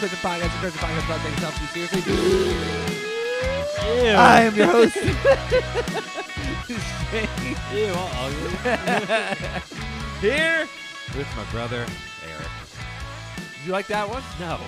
Christian Podcast. The Christian Podcast about taking yourself too seriously. I am your host. Ew, ugly. Here with my brother Eric. Did you like that one? no.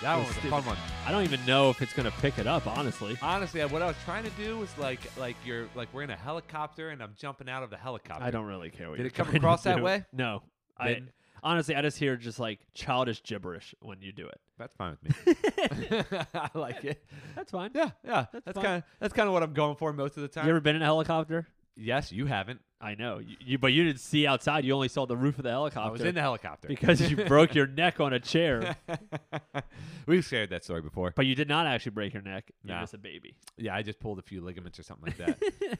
That one was was a fun one. I don't even know if it's gonna pick it up, honestly. Honestly, what I was trying to do was like, like you're like we're in a helicopter and I'm jumping out of the helicopter. I don't really care what Did you're it come trying to across that do. way? No. I Didn't? Honestly I just hear just like childish gibberish when you do it. That's fine with me. I like it. That's fine. Yeah, yeah. That's kind of that's kind of what I'm going for most of the time. You ever been in a helicopter? yes, you haven't. I know. You, you but you didn't see outside. You only saw the roof of the helicopter. I was in the helicopter because you broke your neck on a chair. We've shared that story before. But you did not actually break your neck. You're Nah. just a baby. Yeah, I just pulled a few ligaments or something like that.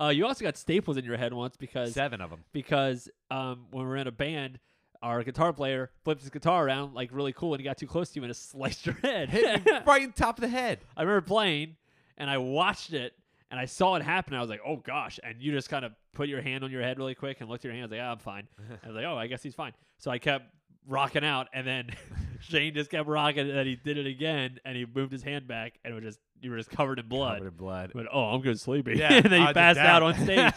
uh, you also got staples in your head once because Seven of them. because um, when we were in a band, our guitar player flipped his guitar around like really cool, and he got too close to you and it sliced your head. Hit me right in the top of the head. I remember playing, and I watched it, and I saw it happen. I was like, "Oh gosh!" And you just kind of put your hand on your head really quick and looked at your hand. I was like, "Oh, I'm fine." I was like, "Oh, I guess he's fine." So I kept rocking out, and then Shane just kept rocking, and then he did it again, and he moved his hand back, and it was just you were just covered in blood. Covered in blood. But oh, I'm good sleepy. Yeah, and then he passed out on stage.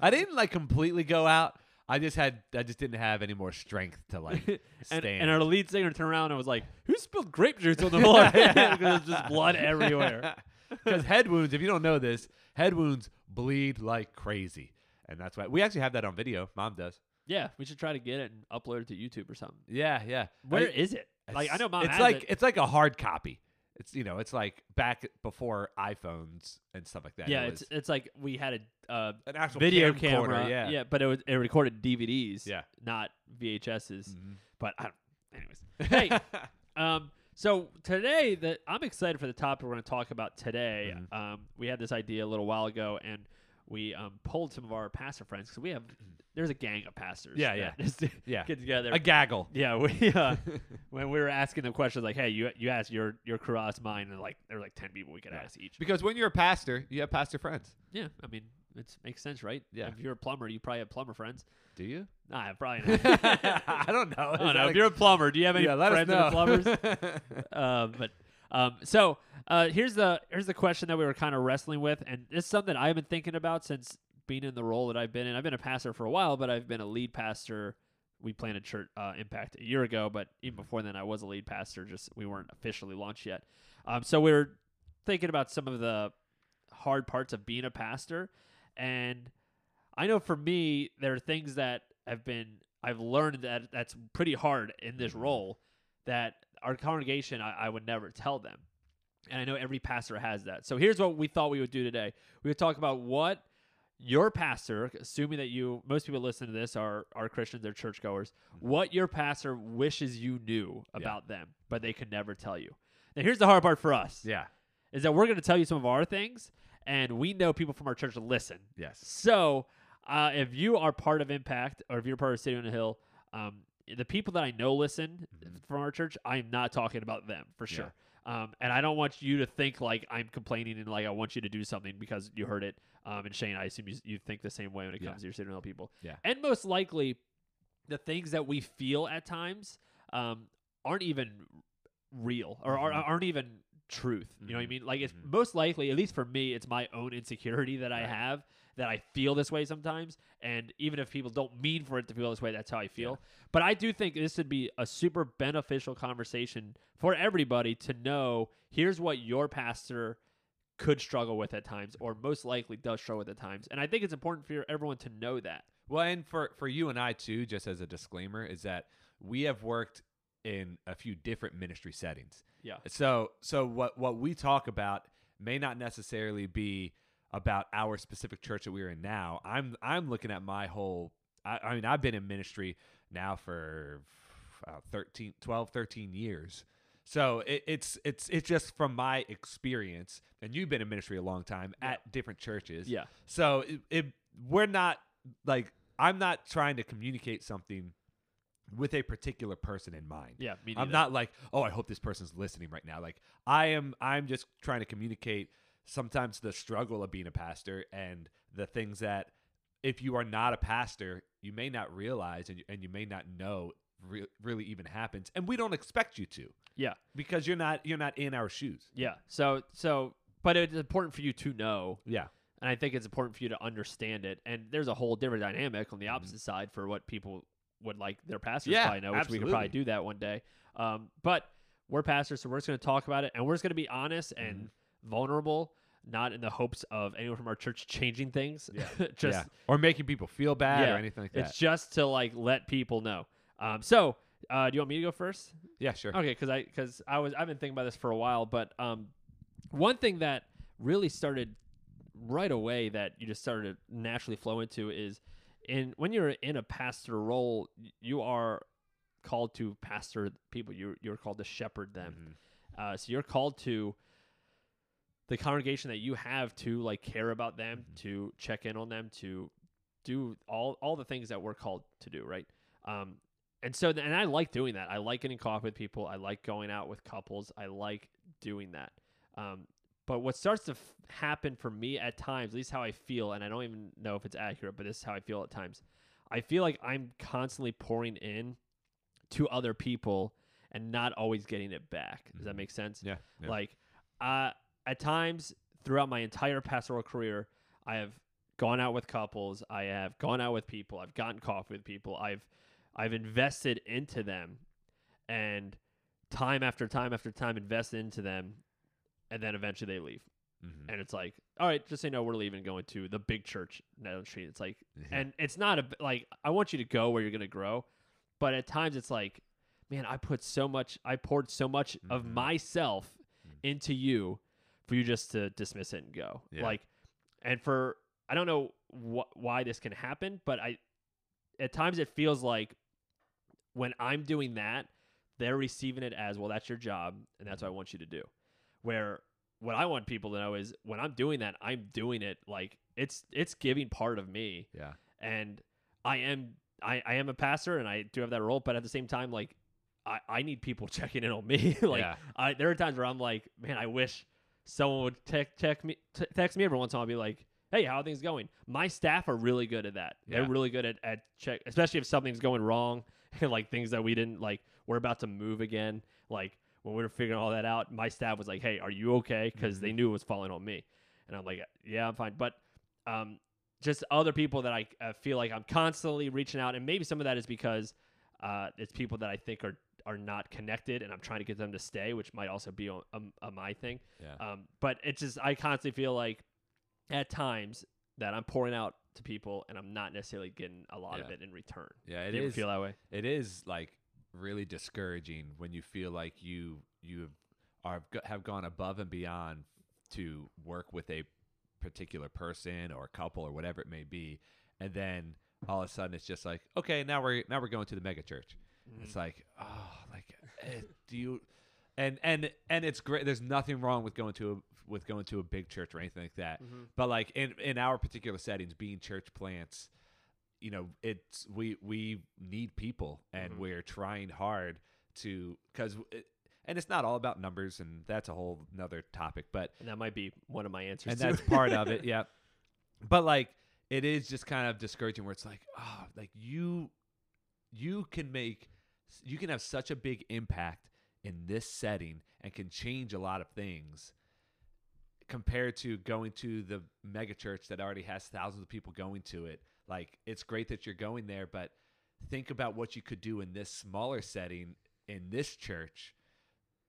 I didn't like completely go out. I just had I just didn't have any more strength to like and, stand. and our lead singer turned around and was like, "Who spilled grape juice on the floor?" because there's just blood everywhere. Because head wounds, if you don't know this, head wounds bleed like crazy, and that's why we actually have that on video. Mom does. Yeah, we should try to get it and upload it to YouTube or something. Yeah, yeah. Where I- is it? Like I know mom It's like it. it's like a hard copy. It's you know it's like back before iPhones and stuff like that. yeah, It it's it's like we had a uh, an actual video camcorder, camera. Yeah, yeah, but it was it recorded DVDs. Yeah. not VHSs. Mhm. But I don't, anyways, hey, um, so today that I'm excited for the topic we're going to talk about today. Mhm. Um, we had this idea a little while ago, and we um pulled some of our pastor friends because we have there's a gang of pastors. Yeah, yeah. just yeah, get together. a gaggle. Yeah, we uh, when we were asking them questions like, "Hey, you you asked your your asked mine," and like there were like ten people we could Yeah. ask each. Because when you're a pastor, you have pastor friends. Yeah, I mean it makes sense, right? Yeah. If you're a plumber, you probably have plumber friends. Do you? Nah, probably not. I don't know. I don't know. like- if you're a plumber, do you have any yeah, friends that are plumbers? uh, but um, so uh, here's the here's the question that we were kind of wrestling with, and it's something I've been thinking about since being in the role that I've been in. I've been a pastor for a while, but I've been a lead pastor. We planted church uh, impact a year ago, but even before then, I was a lead pastor. Just we weren't officially launched yet. Um, so we were thinking about some of the hard parts of being a pastor, and I know for me there are things that have been I've learned that that's pretty hard in this role that our congregation I, I would never tell them. And I know every pastor has that. So here's what we thought we would do today. We would talk about what your pastor, assuming that you most people listen to this are are Christians, they're churchgoers, what your pastor wishes you knew Yeah. about them, but they could never tell you. Now here's the hard part for us yeah. is that we're going to tell you some of our things, and we know people from our church listen. Yes. So, uh, if you are part of Impact or if you're part of City on the Hill, um, the people that I know listen Mhm. from our church, I'm not talking about them for Yeah. sure. Um, and I don't want you to think like I'm complaining and like I want you to do something because you heard it. Um, and Shane, I assume you, you think the same way when it Yeah. comes to your City on the Hill people. Yeah. And most likely, the things that we feel at times um, aren't even real or Mhm. aren't even truth. You know what I Mhm. mean? Like it's Mhm. most likely, at least for me, it's my own insecurity that I have that I feel this way sometimes. And even if people don't mean for it to feel this way, that's how I feel. But I do think this would be a super beneficial conversation for everybody to know here's what your pastor could struggle with at times or most likely does struggle with at times. And I think it's important for everyone to know that. Well, and for for you and I too, just as a disclaimer, is that we have worked in a few different ministry settings. Yeah. So so what what we talk about may not necessarily be about our specific church that we're in now. I'm I'm looking at my whole I, I mean I've been in ministry now for uh, 13 12 13 years. So it, it's it's it's just from my experience and you've been in ministry a long time Yeah. at different churches. Yeah. So it, it we're not like I'm not trying to communicate something with a particular person in mind. Yeah. I'm not like, oh, I hope this person's listening right now. Like I am I'm just trying to communicate sometimes the struggle of being a pastor and the things that if you are not a pastor, you may not realize and you, and you may not know re- really even happens, and we don't expect you to. Yeah. because you're not you're not in our shoes. Yeah. So so, but it's important for you to know, Yeah, and I think it's important for you to understand it. And there's a whole different dynamic on the Mhm. opposite side for what people would like their pastors Yeah, probably know, which we could probably do that one day. Um, but we're pastors, so we're just going to talk about it, and we're just going to be honest and Mm-hmm. Vulnerable, not in the hopes of anyone from our church changing things. Yeah. just yeah. or making people feel bad Yeah, or anything like that. it's just to like let people know. Um, so uh, do you want me to go first? yeah, sure. Okay, because I because I was I've been thinking about this for a while, but um, one thing that really started right away that you just started to naturally flow into is in when you're in a pastor role, you are called to pastor people. You you're called to shepherd them. Mhm. Uh, so you're called to the congregation that you have to like care about them, Mhm. to check in on them, to do all all the things that we're called to do, right? Um, and so, and I like doing that. I like getting coffee with people. I like going out with couples. I like doing that. Um, but what starts to f- happen for me at times, at least how I feel, and I don't even know if it's accurate, but this is how I feel at times. I feel like I'm constantly pouring in to other people and not always getting it back. Does that Mhm. make sense? Yeah, yeah. Like, uh, at times throughout my entire pastoral career, I have gone out with couples. I have gone out with people. I've gotten coffee with people. I've I've invested into them, and time after time after time invested into them, and then eventually they leave. Mhm. And it's like, all right, just say no, we're leaving, going to the big church down the street. It's like, Yeah. and it's not a like I want you to go where you're gonna grow, but at times it's like, man, I put so much, I poured so much of Mhm. myself Mhm. into you for you just to dismiss it and go. Yeah. Like, and for I don't know wh- why this can happen, but I at times it feels like when I'm doing that, they're receiving it as well. That's your job, and that's what I mm-hmm. want you to do. Where what I want people to know is when I'm doing that, I'm doing it like it's it's giving part of me, yeah, and I am I, I am a pastor and I do have that role, but at the same time, like I, I need people checking in on me. like yeah, I there are times where I'm like, man, I wish someone would text text me t- text me every once in a while and be like, hey, how are things going? My staff are really good at that. They're really good at, at check, especially if something's going wrong and like things that we didn't like. We're about to move again. Like when we were figuring all that out, my staff was like, hey, are you okay? Because they knew it was falling on me, and I'm like, yeah, I'm fine. But um, just other people that I uh, feel like I'm constantly reaching out, and maybe some of that is because uh, it's people that I think are are not connected, and I'm trying to get them to stay, which might also be a, a, a my thing. yeah. Um, but it's just I constantly feel like at times that I'm pouring out to people, and I'm not necessarily getting a lot of it in return. yeah, It is, feel that way. It is like really discouraging when you feel like you you are have gone above and beyond to work with a particular person or a couple or whatever it may be, and then all of a sudden it's just like, okay, now we're now we're going to the mega church. Mm-hmm. It's like, oh, like, eh, do you? And and and it's great. There's nothing wrong with going to a with going to a big church or anything like that. Mhm. But like in in our particular settings, being church plants, you know, it's we we need people, and Mhm. we're trying hard to because. And it's not all about numbers, and that's a whole another topic. But And that might be one of my answers. and that's part of it, yeah. But like, it is just kind of discouraging where it's like, oh, like you, you can make, you can have such a big impact in this setting and can change a lot of things compared to going to the mega church that already has thousands of people going to it. Like, it's great that you're going there, but think about what you could do in this smaller setting in this church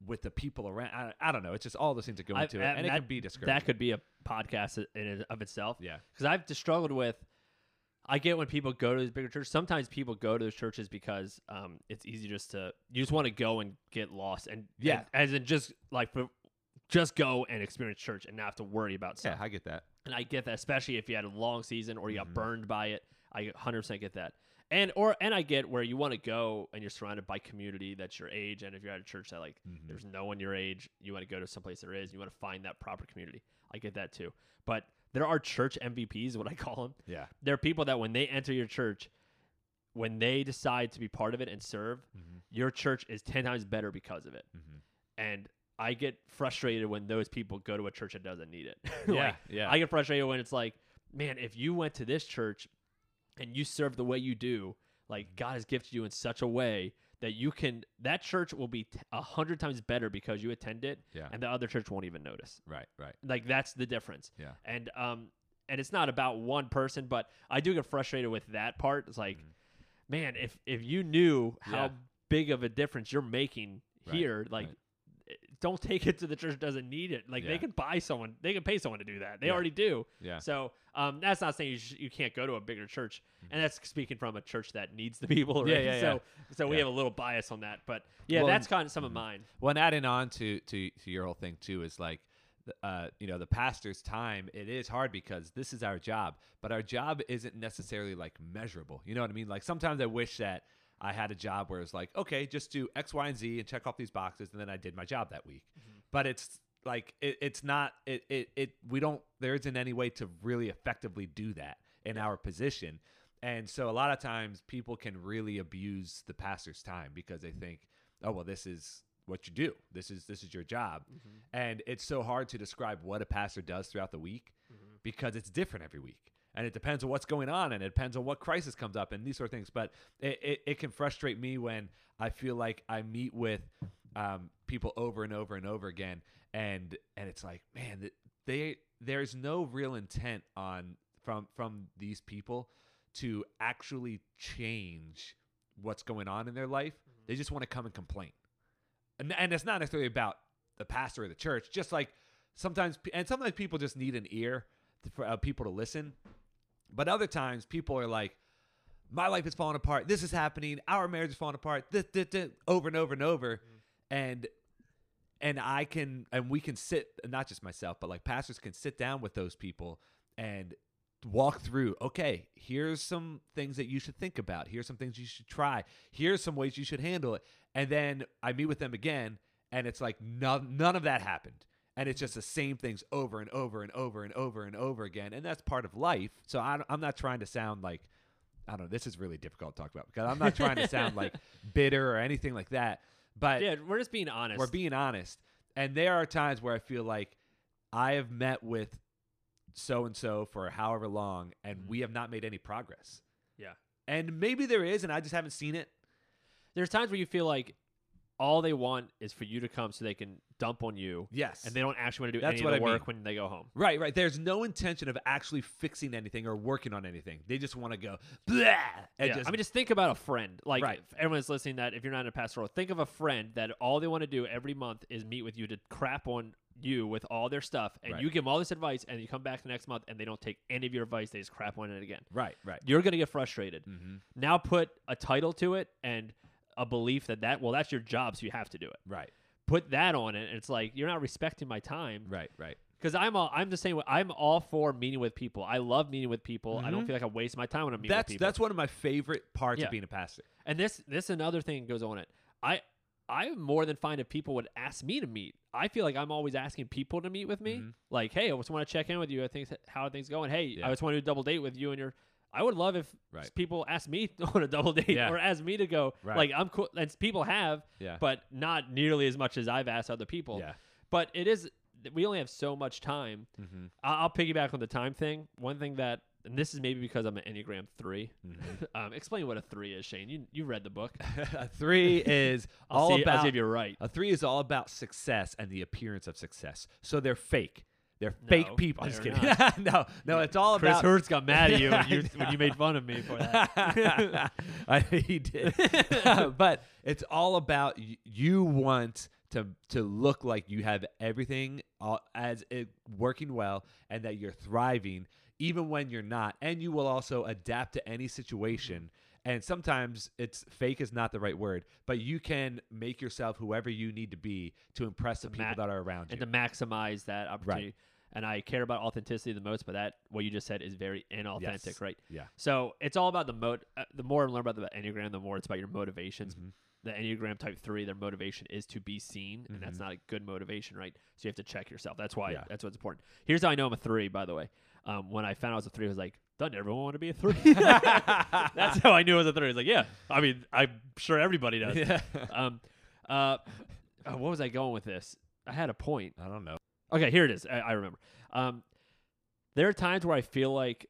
with the people around. I, I don't know. It's just all those things that go I- into it, and and it that- can be discouraging. that could be a podcast in of itself. yeah. because I've just struggled with. I get when people go to these bigger churches. Sometimes people go to those churches because um, it's easy just to you just want to go and get lost and Yeah. and- as in just like just go and experience church and not have to worry about stuff. Yeah. I get that. And I get that, especially if you had a long season or you got Mhm. burned by it. I 100% get that. And or and I get where you want to go and you're surrounded by community that's your age. And if you're at a church that like Mhm. there's no one your age, you want to go to someplace there is. You want to find that proper community. I get that too. But there are church MVPs, what I call them. Yeah. There are people that when they enter your church, when they decide to be part of it and serve, Mm-hmm. your church is ten times better because of it. Mm-hmm. And I get frustrated when those people go to a church that doesn't need it. Yeah. Like, yeah. I get frustrated when it's like, man, if you went to this church, and you serve the way you do, like God has gifted you in such a way that you can that church will be t- a hundred times better because you attend it, Yeah. and the other church won't even notice. Right. Right. Like that's the difference. Yeah. And um, and it's not about one person, but I do get frustrated with that part. It's like, man, if if you knew how Mm-hmm. Yeah. big of a difference you're making Right, here, like. right. Don't take it to the church that doesn't need it. Like Yeah. they can buy someone, they can pay someone to do that. They Yeah. already do. Yeah. So um, that's not saying you, sh- you can't go to a bigger church, and that's speaking from a church that needs the people. Right? Mm-hmm. Yeah, yeah, So so we have a little bias on that, but yeah, Well, that's kind of some of mhm. mine. Well, and adding on to, to to your whole thing too is like, uh, you know, the pastor's time. It is hard because this is our job, but our job isn't necessarily like measurable. You know what I mean? Like sometimes I wish that I had a job where it's like, okay, just do X, Y, and Z and check off these boxes, and then I did my job that week. Mm-hmm. But it's like it, it's not. It, it it we don't. There isn't any way to really effectively do that in our position. And so a lot of times people can really abuse the pastor's time because they think, oh well, this is what you do. This is this is your job. Mm-hmm. And it's so hard to describe what a pastor does throughout the week mm-hmm. because it's different every week. And it depends on what's going on and it depends on what crisis comes up and these sort of things. But it, it, it can frustrate me when I feel like I meet with um, people over and over and over again and and it's like, man, they there's no real intent on from from these people to actually change what's going on in their life. They just want to come and complain. And, and it's not necessarily about the pastor or the church. Just like sometimes, and sometimes people just need an ear for uh, people to listen. But other times, people are like, "My life is falling apart. This is happening. Our marriage is falling apart." This, this, this," over and over and over, mm-hmm. and and I can and we can sit, not just myself, but like pastors can sit down with those people and walk through okay here's some things that you should think about here's some things you should try here's some ways you should handle it and then i meet with them again and it's like none, none of that happened and it's just the same things over and over and over and over and over again and that's part of life so I, i'm not trying to sound like i don't know this is really difficult to talk about because i'm not trying to sound like bitter or anything like that but Yeah, we're just being honest. we're being honest. And there are times where I feel like I have met with so and so for however long and Mhm. we have not made any progress. Yeah. And maybe there is and I just haven't seen it. There's times where you feel like all they want is for you to come so they can dump on you, Yes. and they don't actually want to do That's any what of the I work mean. when they go home. right, right. There's no intention of actually fixing anything or working on anything. They just want to go blah and yeah. just I mean, just think about a friend. Like Right. if everyone's listening, that if you're not in a pastoral, think of a friend that all they want to do every month is meet with you to crap on you with all their stuff, and Right. you give them all this advice, and you come back the next month and they don't take any of your advice. They just crap on it again. right, right. You're gonna get frustrated. hmm Now put a title to it and a belief that that well that's your job, so you have to do it. Right, Put that on it, and it's like you're not respecting my time. right, right. Because I'm all, I'm the same way. I'm all for meeting with people. I love meeting with people. I don't Mhm. feel like I waste my time when I'm meeting That's with people. that's one of my favorite parts Yeah. of being a pastor. And this this another thing goes on it. I I'm more than fine if people would ask me to meet. I feel like I'm always asking people to meet with me. Mhm. Like, hey, I just want to check in with you. I think how are things going. Hey, Yeah. I just want to do a double date with you and your. I would love if Right. people ask me on a double date Yeah. or ask me to go. Right. Like I'm cool, and people have, Yeah. but not nearly as much as I've asked other people. yeah. But it is we only have so much time. hmm I- I'll piggyback on the time thing. One thing that, and this is maybe because I'm an Enneagram 3 Mhm. um, explain what a three is, Shane. You you read the book. a three is all see, I'll about see if you're right. A three is all about success and the appearance of success. So they're fake. They're No, fake people. I'm just kidding. no, no, it's all Chris about. Hurts got mad at you when you, when you made fun of me for that. I, he did, but it's all about y- you want to to look like you have everything all, as it working well and that you're thriving, even when you're not, and you will also adapt to any situation. And sometimes it's fake is not the right word, but you can make yourself whoever you need to be to impress the To people ma- that are around you. and to maximize that opportunity. And I care about authenticity the most, but that what you just said is very inauthentic, Yes. right? Yeah. So it's all about the mode. Uh, the more I learn about the Enneagram, the more it's about your motivations. Mhm. The Enneagram Type Three, their motivation is to be seen, and that's Mhm. not a good motivation, right? So you have to check yourself. That's why. Yeah. That's what's important. Here's how I know I'm a three. By the way, um, when I found out I was a three, I was like, "Doesn't everyone want to be a three? that's how I knew I was a three. I was like, "Yeah, I mean, I'm sure everybody does." yeah. um, uh, uh, what was I going with this? I had a point. I don't know. Okay, here it is. I, I remember. Um, there are times where I feel like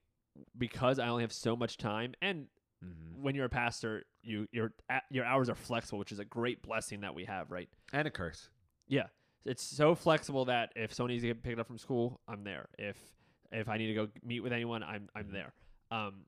because I only have so much time, and Mhm. when you're a pastor, you your your hours are flexible, which is a great blessing that we have, right? and a curse. Yeah, it's so flexible that if someone needs to get picked up from school, I'm there. If if I need to go meet with anyone, I'm I'm there. Um,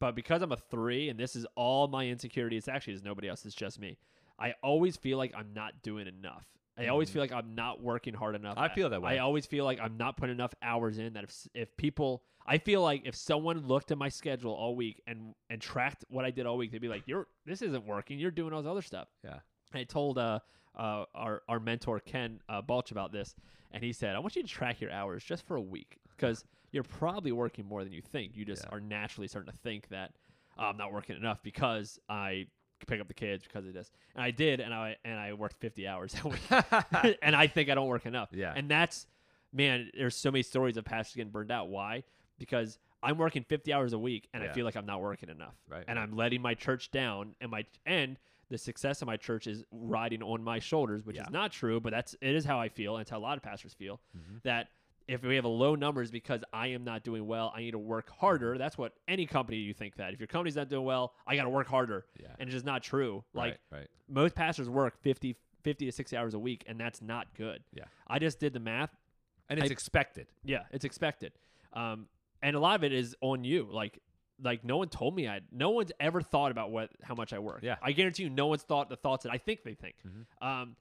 but because I'm a three, and this is all my insecurity, it's actually is nobody else. It's just me. I always feel like I'm not doing enough. I always Mhm. feel like I'm not working hard enough. I feel that way. I always feel like I'm not putting enough hours in. That if if people, I feel like if someone looked at my schedule all week and and tracked what I did all week, they'd be like, "You're this isn't working. You're doing all this other stuff." Yeah. I told uh, uh our our mentor Ken uh, Balch about this, and he said, "I want you to track your hours just for a week because you're probably working more than you think. You just Yeah. are naturally starting to think that "Oh, I'm not working enough because I." pick up the kids because of this and i did and i and i worked 50 hours a week and I think I don't work enough. Yeah. And that's man, there's so many stories of pastors getting burned out. Why? Because I'm working 50 hours a week and I feel like I'm not working enough. Right, And. I'm letting my church down and my and the success of my church is riding on my shoulders, which Yeah. is not true, but that's it is how I feel and it's how a lot of pastors feel Mhm. that if we have a low numbers because I am not doing well, I need to work harder. That's what any company you think that. If your company's not doing well, I got to work harder. Yeah. And it's just not true. Like right, right. most pastors work 50, 50 to 60 hours a week, and that's not good. Yeah. I just did the math. And it's I- expected. Yeah, it's expected. Um, and a lot of it is on you. Like, like no one told me I. No one's ever thought about what how much I work. Yeah. I guarantee you, no one's thought the thoughts that I think they think. Mhm. Um,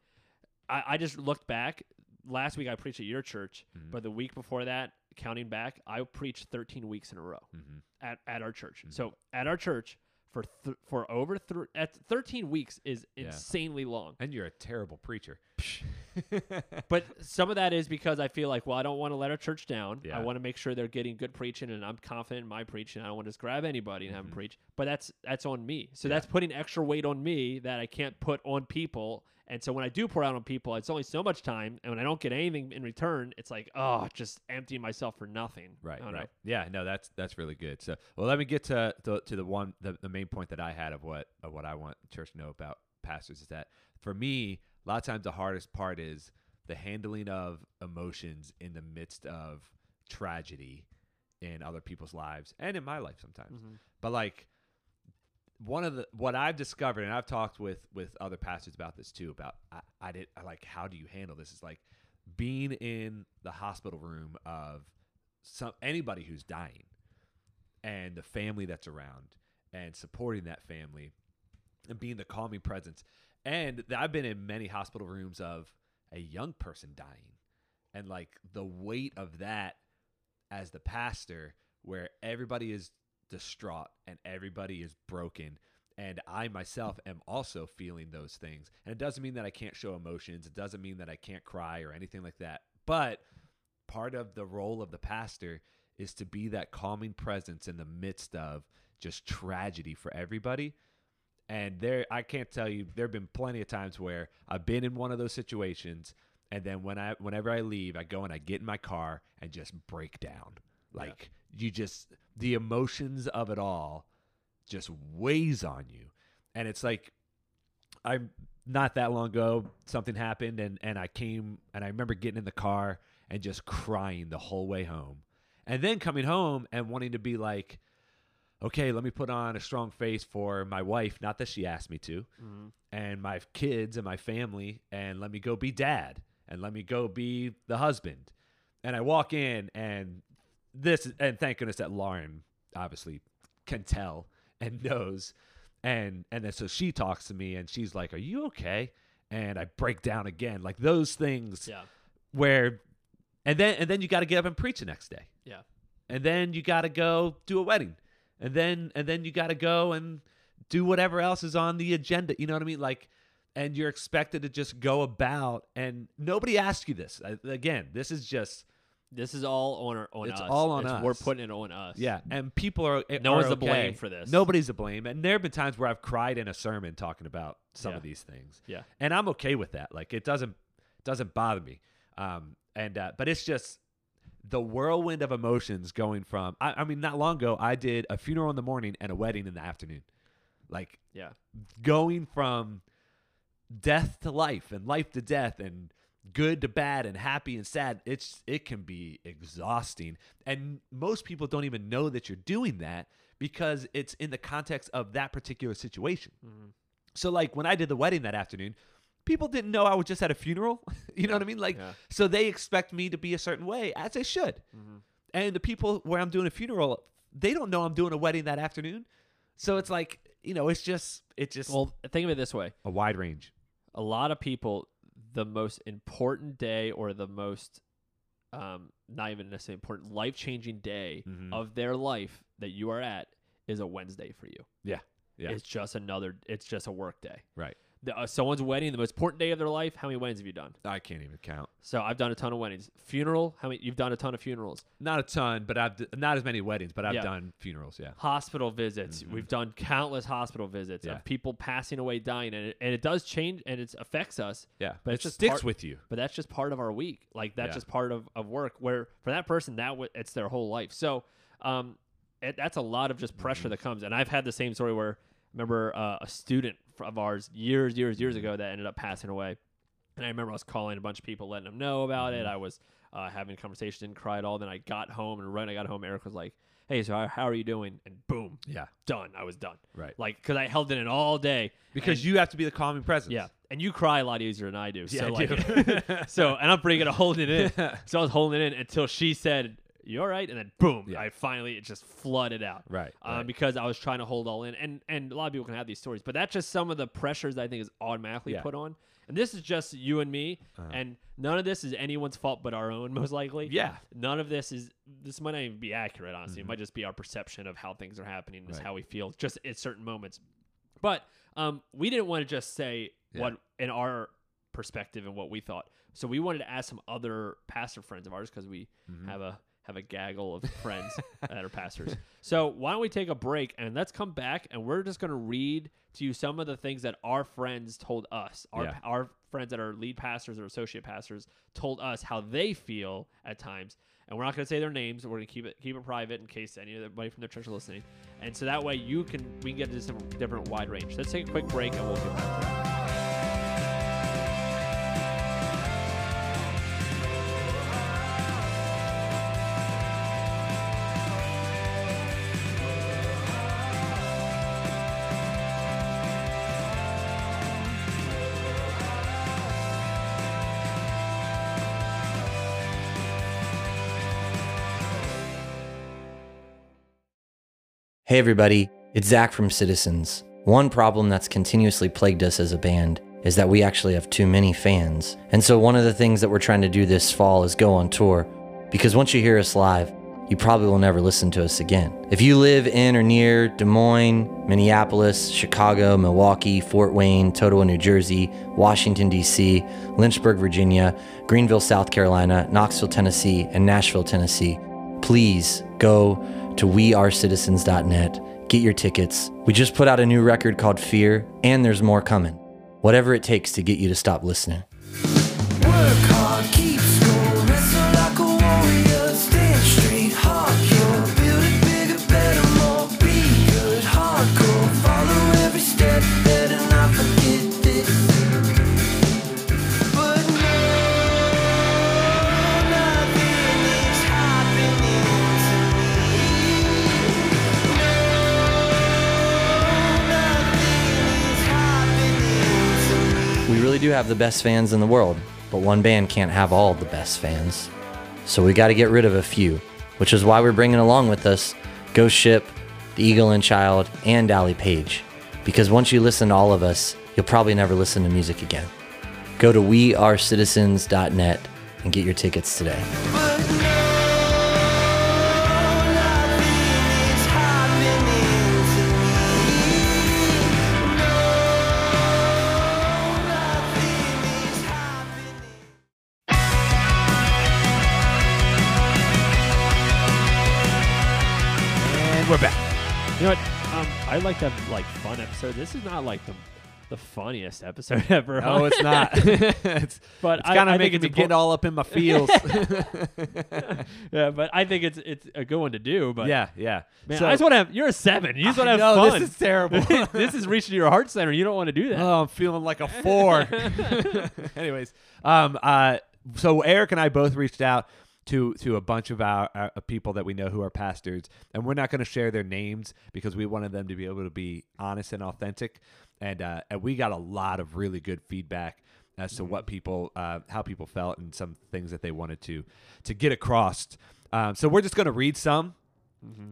I, I just looked back. Last week I preached at your church, Mhm. but the week before that, counting back, I preached 13 weeks in a row Mhm. at, at our church. Mhm. So at our church for th- for over th- at 13 weeks is Yeah. insanely long. And you're a terrible preacher. But some of that is because I feel like, well, I don't want to let our church down. Yeah. I want to make sure they're getting good preaching, and I'm confident in my preaching. I don't want to just grab anybody and have Mhm. them preach. But that's that's on me. So Yeah. that's putting extra weight on me that I can't put on people. And so when I do pour out on people, it's only so much time, and when I don't get anything in return, it's like, oh, just emptying myself for nothing. Right, right. know. Yeah, no, that's that's really good. So, well, let me get to to, to the one the, the main point that I had of what of what I want church to know about pastors is that for me, a lot of times the hardest part is the handling of emotions in the midst of tragedy in other people's lives and in my life sometimes. Mhm. But like one of the what I've discovered, and I've talked with with other pastors about this too. About I, I did I like how do you handle this? Is like being in the hospital room of some anybody who's dying, and the family that's around, and supporting that family, and being the calming presence. And I've been in many hospital rooms of a young person dying, and like the weight of that as the pastor, where everybody is distraught and everybody is broken. And I myself am also feeling those things. And it doesn't mean that I can't show emotions. It doesn't mean that I can't cry or anything like that. But part of the role of the pastor is to be that calming presence in the midst of just tragedy for everybody. And there, I can't tell you, there have been plenty of times where I've been in one of those situations, and then when I, whenever I leave, I go and I get in my car and just break down. Like you just, the emotions of it all, just weighs on you, and it's like, I'm not that long ago, something happened, and and I came and I remember getting in the car and just crying the whole way home, and then coming home and wanting to be like okay, let me put on a strong face for my wife, not that she asked me to, Mhm. and my kids and my family, and let me go be dad, and let me go be the husband. And I walk in, and this, and thank goodness that Lauren obviously can tell and knows, and and then so she talks to me, and she's like, "Are you okay?" And I break down again, like those things Yeah. where, and then and then you got to get up and preach the next day Yeah. and then you got to go do a wedding and then and then you got to go and do whatever else is on the agenda you know what i mean like and you're expected to just go about and nobody asked you this I- again this is just This is all on our, on us. It's us. all on It's- We're putting it on us. yeah and people are No are one's to blame for this. nobody's to blame and there have been times where i've cried in a sermon talking about some Yeah. of these things Yeah. and i'm okay with that like it doesn't doesn't bother me um and uh, but it's just the whirlwind of emotions going from I, I mean not long ago i did a funeral in the morning and a wedding in the afternoon like Yeah. going from death to life and life to death and good to bad and happy and sad it's it can be exhausting and most people don't even know that you're doing that because it's in the context of that particular situation Mm-hmm. so like when i did the wedding that afternoon people didn't know i was just at a funeral you know what i mean like Yeah. so they expect me to be a certain way as they should Mm-hmm. and the people where i'm doing a funeral they don't know i'm doing a wedding that afternoon so it's like you know it's just it's just Well, think of it this way: a wide range a lot of people, the most important day or the most, um, not even necessarily important, life changing day Mhm. of their life that you are at is a Wednesday for you. yeah yeah It's just another. It's just a work day. right The, uh, someone's wedding, the most important day of their life. How many weddings have you done? i can't even count So I've done a ton of weddings. Funeral. How many? You've done a ton of funerals. not a ton but i've d- not as many weddings but i've Yeah. done funerals yeah Hospital visits. We've done countless hospital visits Mm-hmm. Yeah. of people passing away, dying, and it, and it does change and it affects us. yeah But it it's just sticks part- with you But that's just part of our week. Like that's Yeah. just part of, of work. Where for that person, that w- it's their whole life. So, um, it, that's a lot of just pressure Mm-hmm. that comes. And I've had the same story where I remember uh, a student of ours years, years, years Mm-hmm. ago that ended up passing away. And I remember I was calling a bunch of people, letting them know about Mm-hmm. it. I was uh, having conversation, didn't cry at all. Then I got home, and right when I got home, Eric was like, "Hey, so how, how are you doing?" And boom, yeah done. I was done. right Like because I held it in all day. because and- you have to be the calming presence yeah, and you cry a lot easier than I do. Yeah, so I like, do. so and I'm pretty good at holding it in. So I was holding it in until she said, "You all right?" And then boom, Yeah. I finally it just flooded out. right, Um, right. because I was trying to hold all in, and and a lot of people can have these stories, but that's just some of the pressures I think is automatically Yeah. put on. And this is just you and me, Uh-huh. and none of this is anyone's fault but our own, most likely. yeah None of this is. This might not even be accurate, honestly. It might just be our perception of how things are happening. Is Mm-hmm. Right. how we feel just at certain moments. But um, we didn't want to just say Yeah. what in our perspective and what we thought. So we wanted to ask some other pastor friends of ours because we Mm-hmm. have a have a gaggle of friends that are pastors. So why don't we take a break and let's come back and we're just going to read to you some of the things that our friends told us. Our Yeah. our friends that are lead pastors or associate pastors told us how they feel at times. And we're not going to say their names. We're going to keep it keep it private in case anybody from the church are listening. And so that way you can we can get to some different wide range. Let's take a quick break and we'll get back Hey everybody, it's Zach from Citizens. One problem that's continuously plagued us as a band is that we actually have too many fans. And so one of the things that we're trying to do this fall is go on tour. Because once you hear us live, you probably will never listen to us again. If you live in or near Des Moines, Minneapolis, Chicago, Milwaukee, Fort Wayne, Totowa, New Jersey, Washington, D.C., Lynchburg, Virginia, Greenville, South Carolina, Knoxville, Tennessee, and Nashville, Tennessee, please go to wearecitizens.net, get your tickets. We just put out a new record called Fear, and there's more coming. Whatever it takes to get you to stop listening. Work hard, keep do have the best fans in the world, but one band can't have all the best fans. So we got to get rid of a few, which is why we're bringing along with us Ghost Ship, The Eagle and Child, and Allie Page. Because once you listen to all of us, you'll probably never listen to music again. Go to wearecitizens.net and get your tickets today. I like to have like fun episode. This is not like the the funniest episode ever. No, it's not. it's but it's I, kind of making me get all up in my feels. yeah, but I think it's it's a good one to do. But yeah, yeah. man, So- I just want to have. You're a seven. You just want to have know, fun. This is terrible. this is reaching your heart center. You don't want to do that. Oh, I'm feeling like a four. Anyways, um, uh, so Eric and I both reached out to to a bunch of our, our people that we know who are pastors, and we're not going to share their names because we wanted them to be able to be honest and authentic, and uh, and we got a lot of really good feedback as to what people uh, how people felt and some things that they wanted to to get across. Um, so we're just going to read some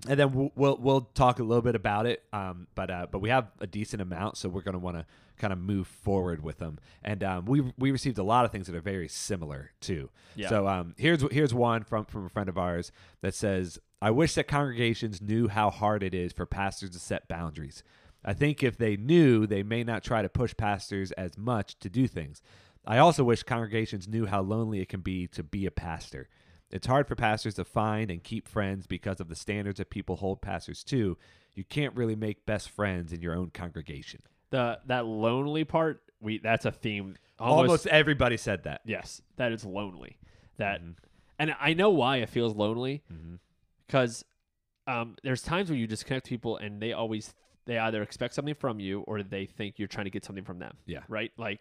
and then we'll, we'll we'll talk a little bit about it. Um, but uh, but we have a decent amount, so we're going to want to kind of move forward with them. And um, we we received a lot of things that are very similar too. Yeah. So um, here's here's one from from a friend of ours that says, "I wish that congregations knew how hard it is for pastors to set boundaries. I think if they knew, they may not try to push pastors as much to do things. I also wish congregations knew how lonely it can be to be a pastor." It's hard for pastors to find and keep friends because of the standards that people hold pastors to. You can't really make best friends in your own congregation. The that lonely part. We that's a theme. Almost, Almost, everybody said that. yes. That is lonely. That Mhm. and I know why it feels lonely Mhm. because um, there's times where you disconnect people and they always they either expect something from you or they think you're trying to get something from them. Yeah. Right. Like,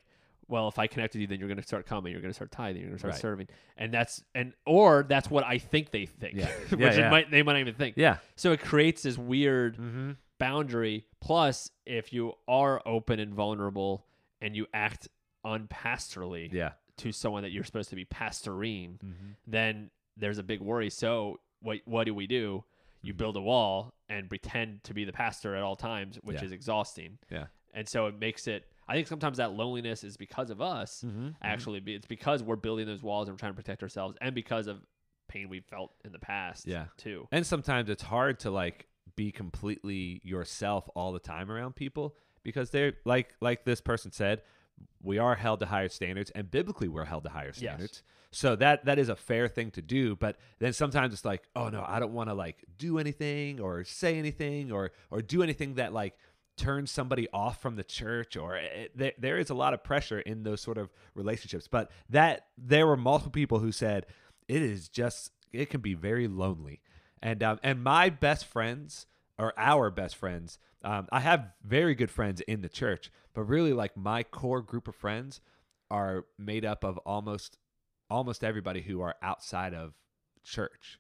well, if I connect with you, then you're going to start coming. You're going to start tithing. You're going to start Right. serving. And that's and or that's what I think they think. Yeah. which Yeah, it yeah. might they might not even think. Yeah. So it creates this weird Mm-hmm. boundary. Plus, if you are open and vulnerable and you act unpastorally Yeah. to someone that you're supposed to be pastoring, Mm-hmm. then there's a big worry. So what what do we do? You Mhm. build a wall and pretend to be the pastor at all times, which is exhausting. Yeah. And so it makes it. I think sometimes that loneliness is because of us. Mm-hmm. Actually, be- it's because we're building those walls and we're trying to protect ourselves, and because of pain we felt in the past. Yeah. Too. And sometimes it's hard to like be completely yourself all the time around people because they're like like this person said, we are held to higher standards and biblically we're held to higher standards. So that that is a fair thing to do, but then sometimes it's like, oh no, I don't want to like do anything or say anything or or do anything that like turns somebody off from the church or it, there, there is a lot of pressure in those sort of relationships. But that there were multiple people who said it is just it can be very lonely and um, and my best friends or our best friends um, i have very good friends in the church but really like my core group of friends are made up of almost almost everybody who are outside of church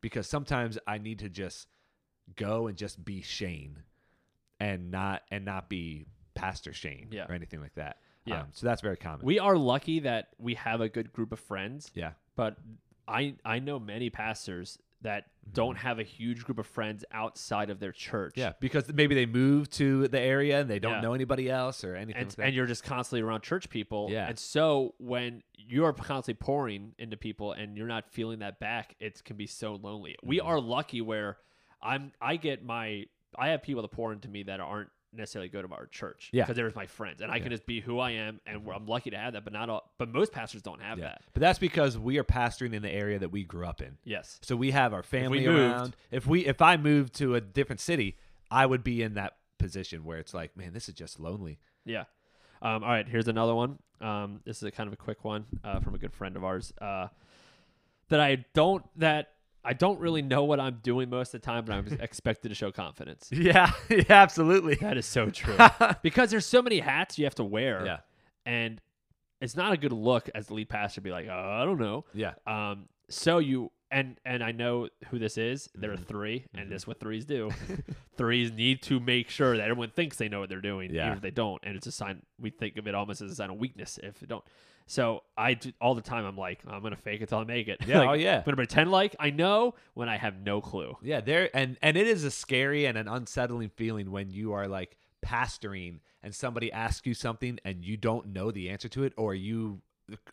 because sometimes i need to just go and just be shane and not and not be pastor shane Yeah. or anything like that Yeah. um, so that's very common We are lucky that we have a good group of friends, yeah but I I know many pastors that don't have a huge group of friends outside of their church. Mm-hmm. yeah because maybe they moved to the area and they don't Yeah. know anybody else or anything and, like that. and you're just constantly around church people. Yeah. And so when you're constantly pouring into people and you're not feeling that back, it can be so lonely. We Mm-hmm. are lucky where I'm I get my I have people that pour into me that aren't necessarily go to our church. Yeah. Because there's my friends. And I can just be who I am and I'm lucky to have that, but not all but most pastors don't have Yeah. that. But that's because we are pastoring in the area that we grew up in. Yes. So we have our family moved- around. If we if I moved to a different city, I would be in that position where it's like, man, this is just lonely. Yeah. Um, all right, here's another one. Um, this is a kind of a quick one uh, from a good friend of ours uh, that I don't that I don't really know what I'm doing most of the time, but I'm expected to show confidence. Yeah, yeah, absolutely. That is so true because there's so many hats you have to wear, yeah, and it's not a good look as the lead pastor to be like, oh, I don't know. yeah, Um, so you and and I know who this is. There are Mhm. 3 and Mhm. this is what threes do. threes need to make sure that everyone thinks they know what they're doing, Yeah. even if they don't. And it's a sign. We think of it almost as a sign of weakness if they don't. So I do, all the time. I'm like, I'm gonna fake it till I make it. Yeah, Like, oh, yeah. I'm gonna pretend like I know when I have no clue. yeah. There and and it is a scary and an unsettling feeling when you are like pastoring and somebody asks you something and you don't know the answer to it or you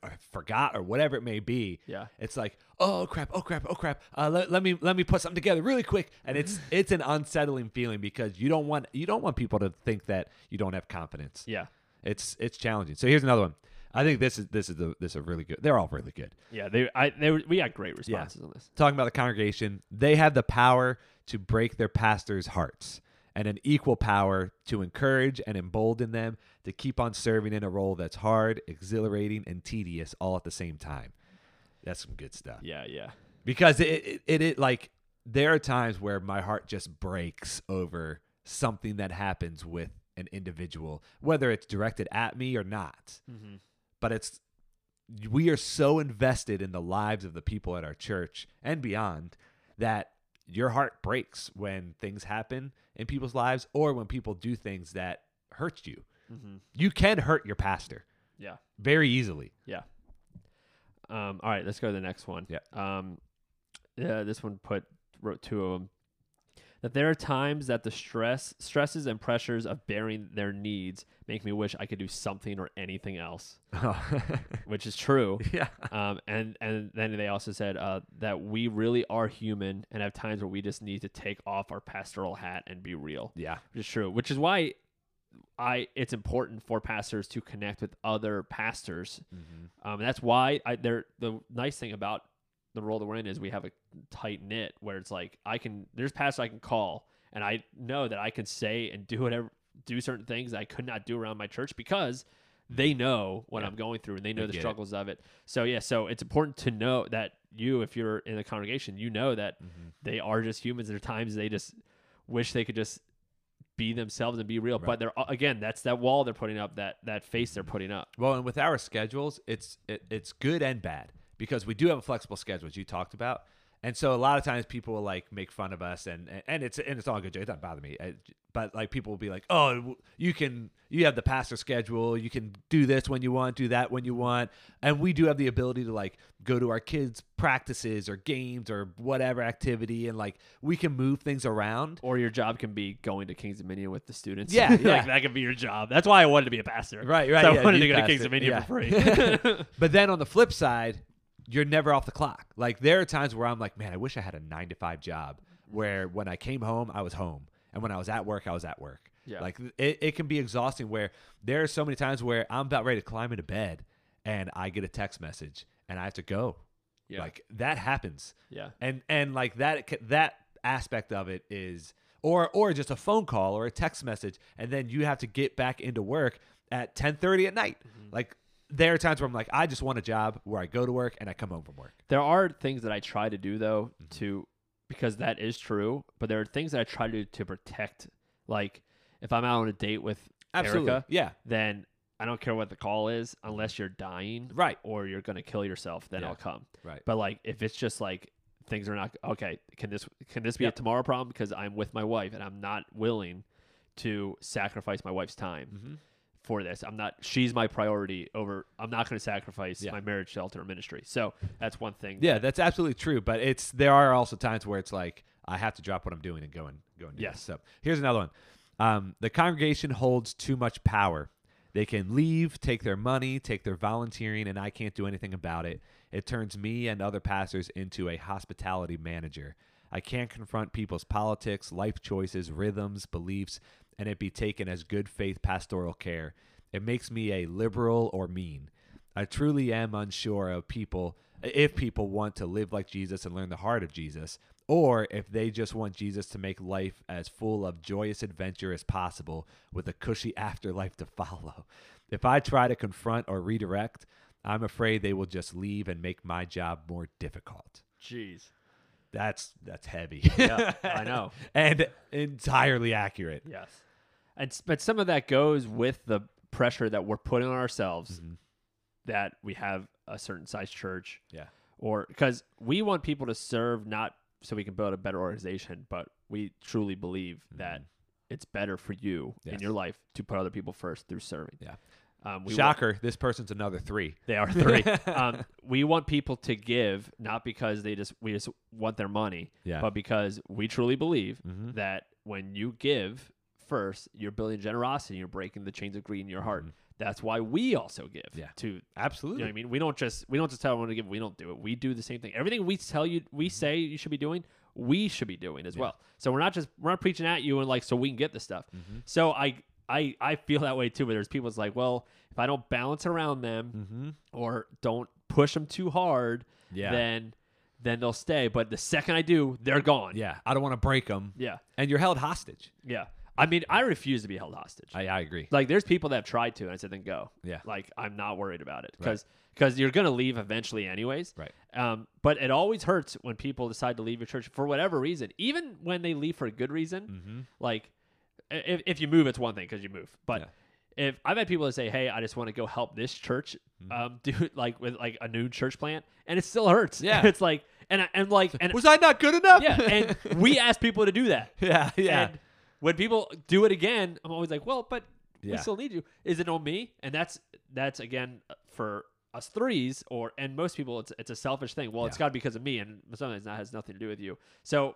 uh, forgot or whatever it may be. Yeah. It's like, oh crap, oh crap, oh crap. Uh, let, let me let me put something together really quick, and it's it's an unsettling feeling because you don't want you don't want people to think that you don't have confidence. Yeah. It's it's challenging. So here's another one. I think this is this is the this is a really good. They're all really good. Yeah. They. I. They. We got great responses on this. Talking about the congregation, they have the power to break their pastors' hearts. And an equal power to encourage and embolden them to keep on serving in a role that's hard, exhilarating, and tedious all at the same time. That's some good stuff. Yeah, yeah. Because it, it, it, it like, there are times where my heart just breaks over something that happens with an individual, whether it's directed at me or not. Mm-hmm. But it's, we are so invested in the lives of the people at our church and beyond that your heart breaks when things happen in people's lives or when people do things that hurt you. Mm-hmm. You can hurt your pastor Yeah. very easily. Yeah. Um, all right, let's go to the next one. Yeah. Um, yeah, this one put wrote two of them. That there are times that the stress, stresses, and pressures of bearing their needs make me wish I could do something or anything else, which is true. yeah. Um, and and then they also said uh, that we really are human and have times where we just need to take off our pastoral hat and be real Yeah. which is true. Which is why I it's important for pastors to connect with other pastors. Mm-hmm. Um, that's why I there the nice thing about the role that we're in is we have a tight knit where it's like I can there's pastors I can call and I know that I can say and do whatever do certain things I could not do around my church because they know what Yeah. I'm going through and they know They the get it. struggles of it. So yeah, so it's important to know that you, if you're in a congregation, you know that Mm-hmm. they are just humans. There are times they just wish they could just be themselves and be real. Right. But they're again, that's that wall they're putting up, that that face they're putting up. Well, and with our schedules, it's it, it's good and bad because we do have a flexible schedule, as you talked about, and so a lot of times people will like make fun of us, and and, and it's and it's all good. It doesn't bother me, Uh, but like people will be like, "Oh, you can you have the pastor schedule, you can do this when you want, do that when you want," and we do have the ability to like go to our kids' practices or games or whatever activity, and like we can move things around. Or your job can be going to King's Dominion with the students. Yeah, like that could be your job. That's why I wanted to be a pastor. Right, right, So yeah, I wanted to go to King's Dominion yeah. for free. But then on the flip side, you're never off the clock. Like there are times where I'm like, man, I wish I had a nine to five job where when I came home, I was home. And when I was at work, I was at work. Yeah. Like it, it can be exhausting where there are so many times where I'm about ready to climb into bed and I get a text message and I have to go. Yeah. Like that happens. yeah. And and like that that aspect of it is or or just a phone call or a text message and then you have to get back into work at 10:30 at night. Mm-hmm. Like there are times where I'm like I just want a job where I go to work and I come home from work. There are things that I try to do though Mm-hmm. to because that is true, but there are things that I try to do to protect. Like if I'm out on a date with Absolutely. Erica, Yeah. then I don't care what the call is unless you're dying, Right. or you're gonna kill yourself. Then Yeah. I'll come. Right. But like if it's just like things are not okay, can this can this be a tomorrow problem because I'm with my wife and I'm not willing to sacrifice my wife's time Mhm. For this. I'm not. She's my priority over. I'm not going to sacrifice Yeah. my marriage, shelter, or ministry. So that's one thing. Yeah, that- that's absolutely true. But it's there are also times where it's like I have to drop what I'm doing and go and go and do Yes. this. So here's another one. Um, the congregation holds too much power. They can leave, take their money, take their volunteering, and I can't do anything about it. It turns me and other pastors into a hospitality manager. I can't confront people's politics, life choices, rhythms, beliefs, and it be taken as good faith pastoral care. It makes me a liberal or mean. I truly am unsure of people if people want to live like Jesus and learn the heart of Jesus, or if they just want Jesus to make life as full of joyous adventure as possible with a cushy afterlife to follow. If I try to confront or redirect, I'm afraid they will just leave and make my job more difficult. Jeez. That's that's heavy. Yeah, I know. and entirely accurate. Yes. And but some of that goes with the pressure that we're putting on ourselves Mhm. that we have a certain size church Yeah. or because we want people to serve not so we can build a better organization, but we truly believe that it's better for you in your life to put other people first through serving. Yeah. Um, we want- Shocker, this person's another three. They are three. um, we want people to give not because they just we just want their money, Yeah. but because we truly believe Mhm. that when you give first, you're building generosity. You're breaking the chains of greed in your heart. That's why we also give. Mm-hmm. Yeah. To you Absolutely. know what I mean? We don't just we don't just tell everyone to give. We don't do it. We do the same thing. Everything we tell you, we say you should be doing. We should be doing as well. So we're not just we're not preaching at you and like so we can get this stuff. Mm-hmm. So I I I feel that way too. But there's people that's like, well, if I don't balance around them Mm-hmm. or don't push them too hard, Yeah. then then they'll stay. But the second I do, they're gone. Yeah. I don't want to break them. yeah, And you're held hostage. yeah. I mean, I refuse to be held hostage. I, I agree. like, there's people that have tried to, and I said, then go. Yeah. Like, I'm not worried about it Right. because you're gonna leave eventually, anyways. Right. Um, but it always hurts when people decide to leave your church for whatever reason, even when they leave for a good reason. Mm-hmm. Like, if, if you move, it's one thing because you move. But Yeah. if I've had people that say, "Hey, I just want to go help this church, Mm-hmm. um, do like with like a new church plant," and it still hurts. Yeah. it's like and and like and Was I not good enough? yeah, and we ask people to do that. yeah, yeah. And when people do it again, I'm always like, "Well, but we Yeah. still need you. Is it on me?" And that's that's again uh, for us threes or and most people it's it's a selfish thing. Well, it's Yeah. got to be because of me, and sometimes that has nothing to do with you. So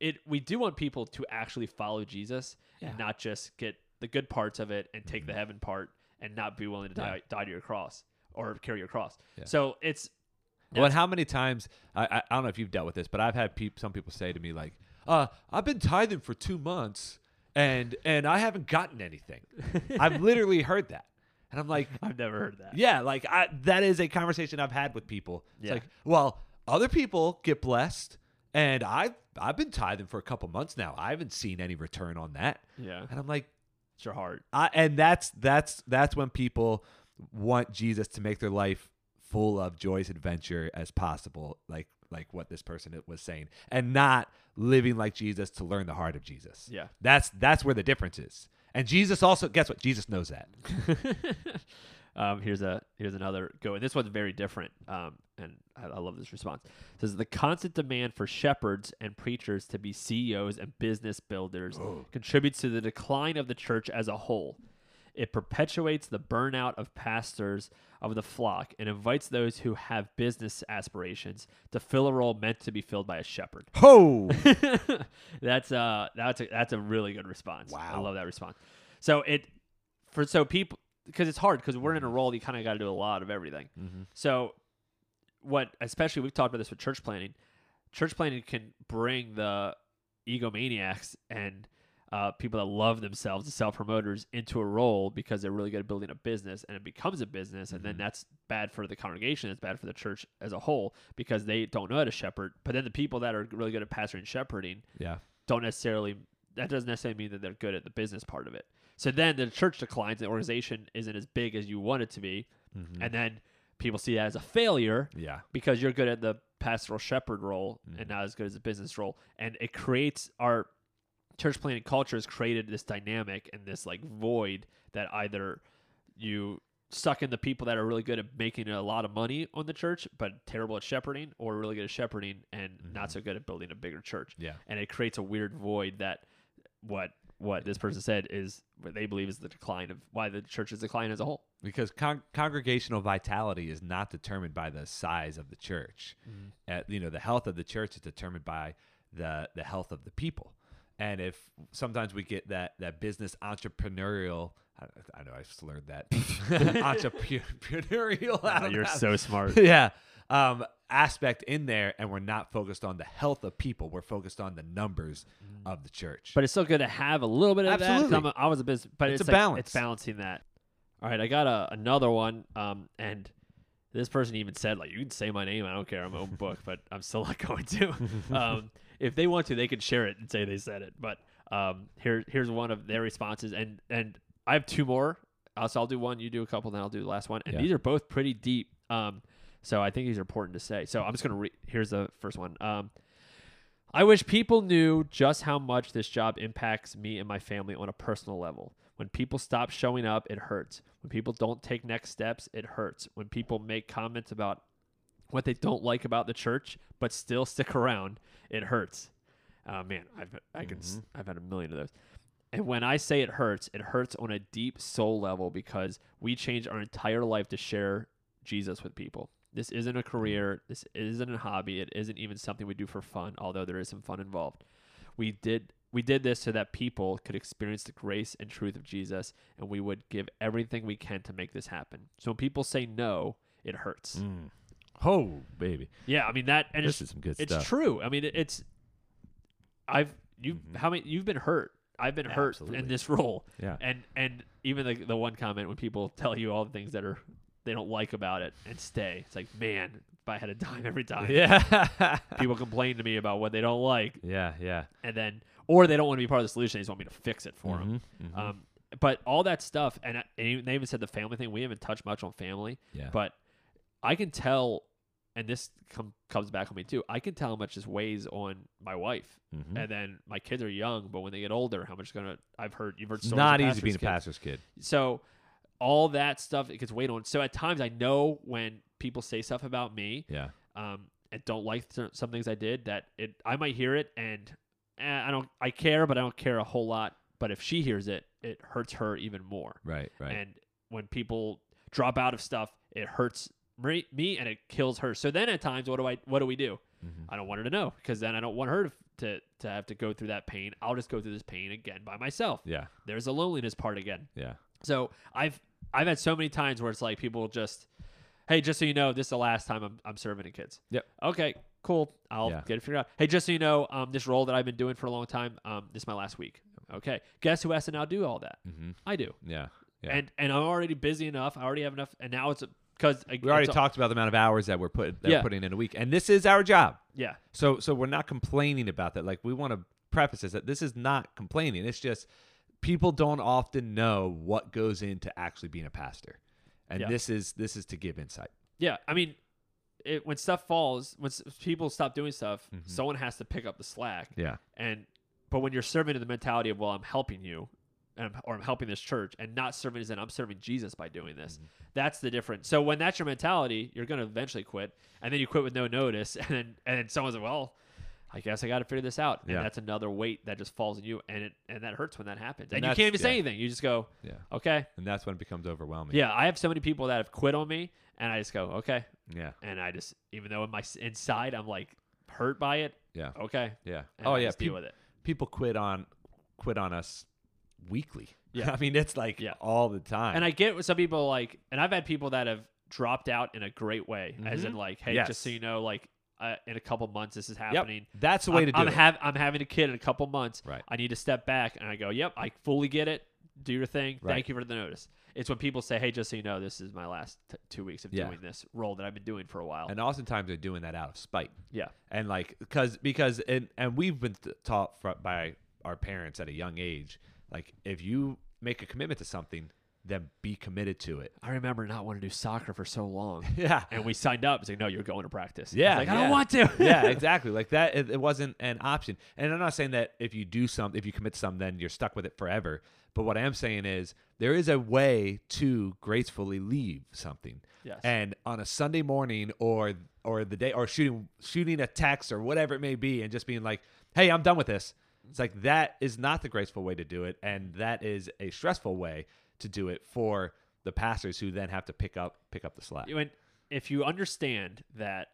it we do want people to actually follow Jesus and not just get the good parts of it and take the mm-hmm. heaven part and not be willing to die, die to your cross or carry your cross. So it's Well, and how many times I, I I don't know if you've dealt with this, but I've had peop, some people say to me like, "Uh, I've been tithing for two months, and and I haven't gotten anything." I've literally heard that, and I'm like, I've never heard that. yeah, like I, that is a conversation I've had with people. It's Yeah. like, well, other people get blessed, and I've I've been tithing for a couple months now. I haven't seen any return on that, Yeah. and I'm like, It's your heart. I, and that's that's that's when people want Jesus to make their life full of joyous adventure as possible, like like what this person was saying, and not living like Jesus to learn the heart of Jesus. Yeah. That's that's where the difference is. And Jesus also guess what? Jesus knows that. um, here's a here's another go, and this one's very different. Um, and I, I love this response. It says the constant demand for shepherds and preachers to be CEOs and business builders contributes to the decline of the church as a whole. It perpetuates the burnout of pastors of the flock and invites those who have business aspirations to fill a role meant to be filled by a shepherd. Ho! that's uh that's a that's a really good response. Wow. I love that response. So it for so people because it's hard because we're in a role you kind of got to do a lot of everything. Mhm. So what especially we've talked about this with church planting. Church planting can bring the egomaniacs and uh, people that love themselves, the self promoters, into a role because they're really good at building a business, and it becomes a business, and then that's bad for the congregation. It's bad for the church as a whole because they don't know how to shepherd. But then the people that are really good at pastoring and shepherding yeah. don't necessarily that doesn't necessarily mean that they're good at the business part of it. So then the church declines, the organization isn't as big as you want it to be, Mhm. and then people see that as a failure Yeah. because you're good at the pastoral shepherd role and not as good as the business role, and it creates our church planting culture has created this dynamic and this like void that either you suck in the people that are really good at making a lot of money on the church but terrible at shepherding or really good at shepherding and not so good at building a bigger church Yeah. and it creates a weird void that what what this person said is what they believe is the decline of why the church is declining as a whole because con- congregational vitality is not determined by the size of the church. Uh, you know, the health of the church is determined by the the health of the people. And if sometimes we get that that business entrepreneurial, I, I know I slurred that entrepreneurial. you're that. so smart yeah. Um, aspect in there, and we're not focused on the health of people. We're focused on the numbers of the church. Mm. But it's still good to have a little bit of that. Absolutely. I'm a- I was a business, but It's it's, a like- balance. It's balancing that. All right, I got a, another one, um, and this person even said like, "You can say my name. I don't care. I'm own book, but I'm still not going to. um, if they want to, they can share it and say they said it. But um, here, here's one of their responses, and and I have two more. Uh, so I'll do one, you do a couple, then I'll do the last one. And Yeah. these are both pretty deep. Um, so I think these are important to say. So I'm just gonna read. Here's the first one. Um, I wish people knew just how much this job impacts me and my family on a personal level. When people stop showing up, it hurts. When people don't take next steps, it hurts. When people make comments about what they don't like about the church but still stick around, it hurts. Uh, man, I've I can s I've had a million of those. And when I say it hurts, it hurts on a deep soul level because we change our entire life to share Jesus with people. This isn't a career. This isn't a hobby. It isn't even something we do for fun, although there is some fun involved. We did we did this so that people could experience the grace and truth of Jesus, and we would give everything we can to make this happen. So when people say no, it hurts. Mm. Oh, baby, Yeah, I mean that, and this it's is some good it's stuff. true. I mean, it, it's I've you Mhm. how many you've been hurt. I've been hurt Absolutely. in this role, Yeah. and and even the the one comment when people tell you all the things that are they don't like about it and stay. It's like man, if I had a dime every time. Yeah. People complain to me about what they don't like, yeah. Yeah. and then or they don't want to be part of the solution. They just want me to fix it for them. Mhm, mhm. Um, but all that stuff, and, and they even said the family thing. We haven't touched much on family, yeah. but I can tell, and this com- comes back on me too. I can tell how much this weighs on my wife, Mhm. and then my kids are young, but when they get older, how much it's gonna. I've heard you've heard it's stories not easy being a pastors' kid. So all that stuff it gets weighed on. So at times I know when people say stuff about me, Yeah. um, and don't like some things I did that it I might hear it and eh, I don't I care, but I don't care a whole lot. But if she hears it, it hurts her even more. Right. Right. And when people drop out of stuff, it hurts me, and it kills her. So then at times, what do I what do we do? Mhm. I don't want her to know because then I don't want her to, to to have to go through that pain. I'll just go through this pain again by myself. Yeah. There's a loneliness part again. Yeah. So I've I've had so many times where it's like people just, hey, just so you know, this is the last time I'm I'm serving the kids. Yep. Okay, cool. I'll Yeah. get it figured out. Hey, just so you know, um, this role that I've been doing for a long time, um, this is my last week. Okay. Guess who has to now do all that? Mm-hmm. I do. Yeah. Yeah. And and I'm already busy enough. I already have enough. And now it's because we already talked about the amount of hours that we're put that Yeah. we're putting in a week, and this is our job. Yeah. So so we're not complaining about that. Like we want to preface this that this is not complaining. It's just people don't often know what goes into actually being a pastor. And Yeah. this is this is to give insight. Yeah. I mean, it, when stuff falls, when s- people stop doing stuff, Mhm. someone has to pick up the slack. Yeah. And but when you're serving in the mentality of well, I'm helping you, I'm, or I'm helping this church, and not serving as in I'm serving Jesus by doing this. Mm-hmm. That's the difference. So when that's your mentality, you're gonna eventually quit, and then you quit with no notice, and then and then someone's like, well. I guess I got to figure this out, and Yeah. that's another weight that just falls on you, and it and that hurts when that happens, and, And you can't even say anything. You just go, Yeah. okay, And that's when it becomes overwhelming. yeah. I have so many people that have quit on me, and I just go, okay, Yeah. and I just even though in my inside I'm like hurt by it, Yeah. okay, Yeah. and oh I yeah. deal Peop- with it. people quit on quit on us weekly. Yeah. I mean, it's like Yeah. all the time. And I get what some people like, and I've had people that have dropped out in a great way, as in Mhm. like, hey, Yes. just so you know, like uh, in a couple months this is Yep. happening. That's the way I'm, to do I'm, it. hav- I'm having a kid in a couple months. Right. I need to step back, and I go, yep, I fully get it. Do your thing. Right. Thank you for the notice. It's when people say, hey, just so you know, this is my last t- two weeks of Yeah. doing this role that I've been doing for a while. and oftentimes they're doing that out of spite. yeah. and like because because and and we've been taught fr- by our parents at a young age like if you make a commitment to something then be committed to it I remember not wanting to do soccer for so long. yeah and we signed up. It's like, no, you're going to practice. Yeah, It's like, I yeah. don't want to. yeah exactly like that it, it wasn't an option and i'm not saying that if you do something if you commit to something then you're stuck with it forever but what i am saying is there is a way to gracefully leave something Yes. and on a sunday morning or or the day or shooting shooting a text or whatever it may be and just being like hey i'm done with this it's like that is not the graceful way to do it and that is a stressful way to do it for the pastors who then have to pick up pick up the slack when if you understand that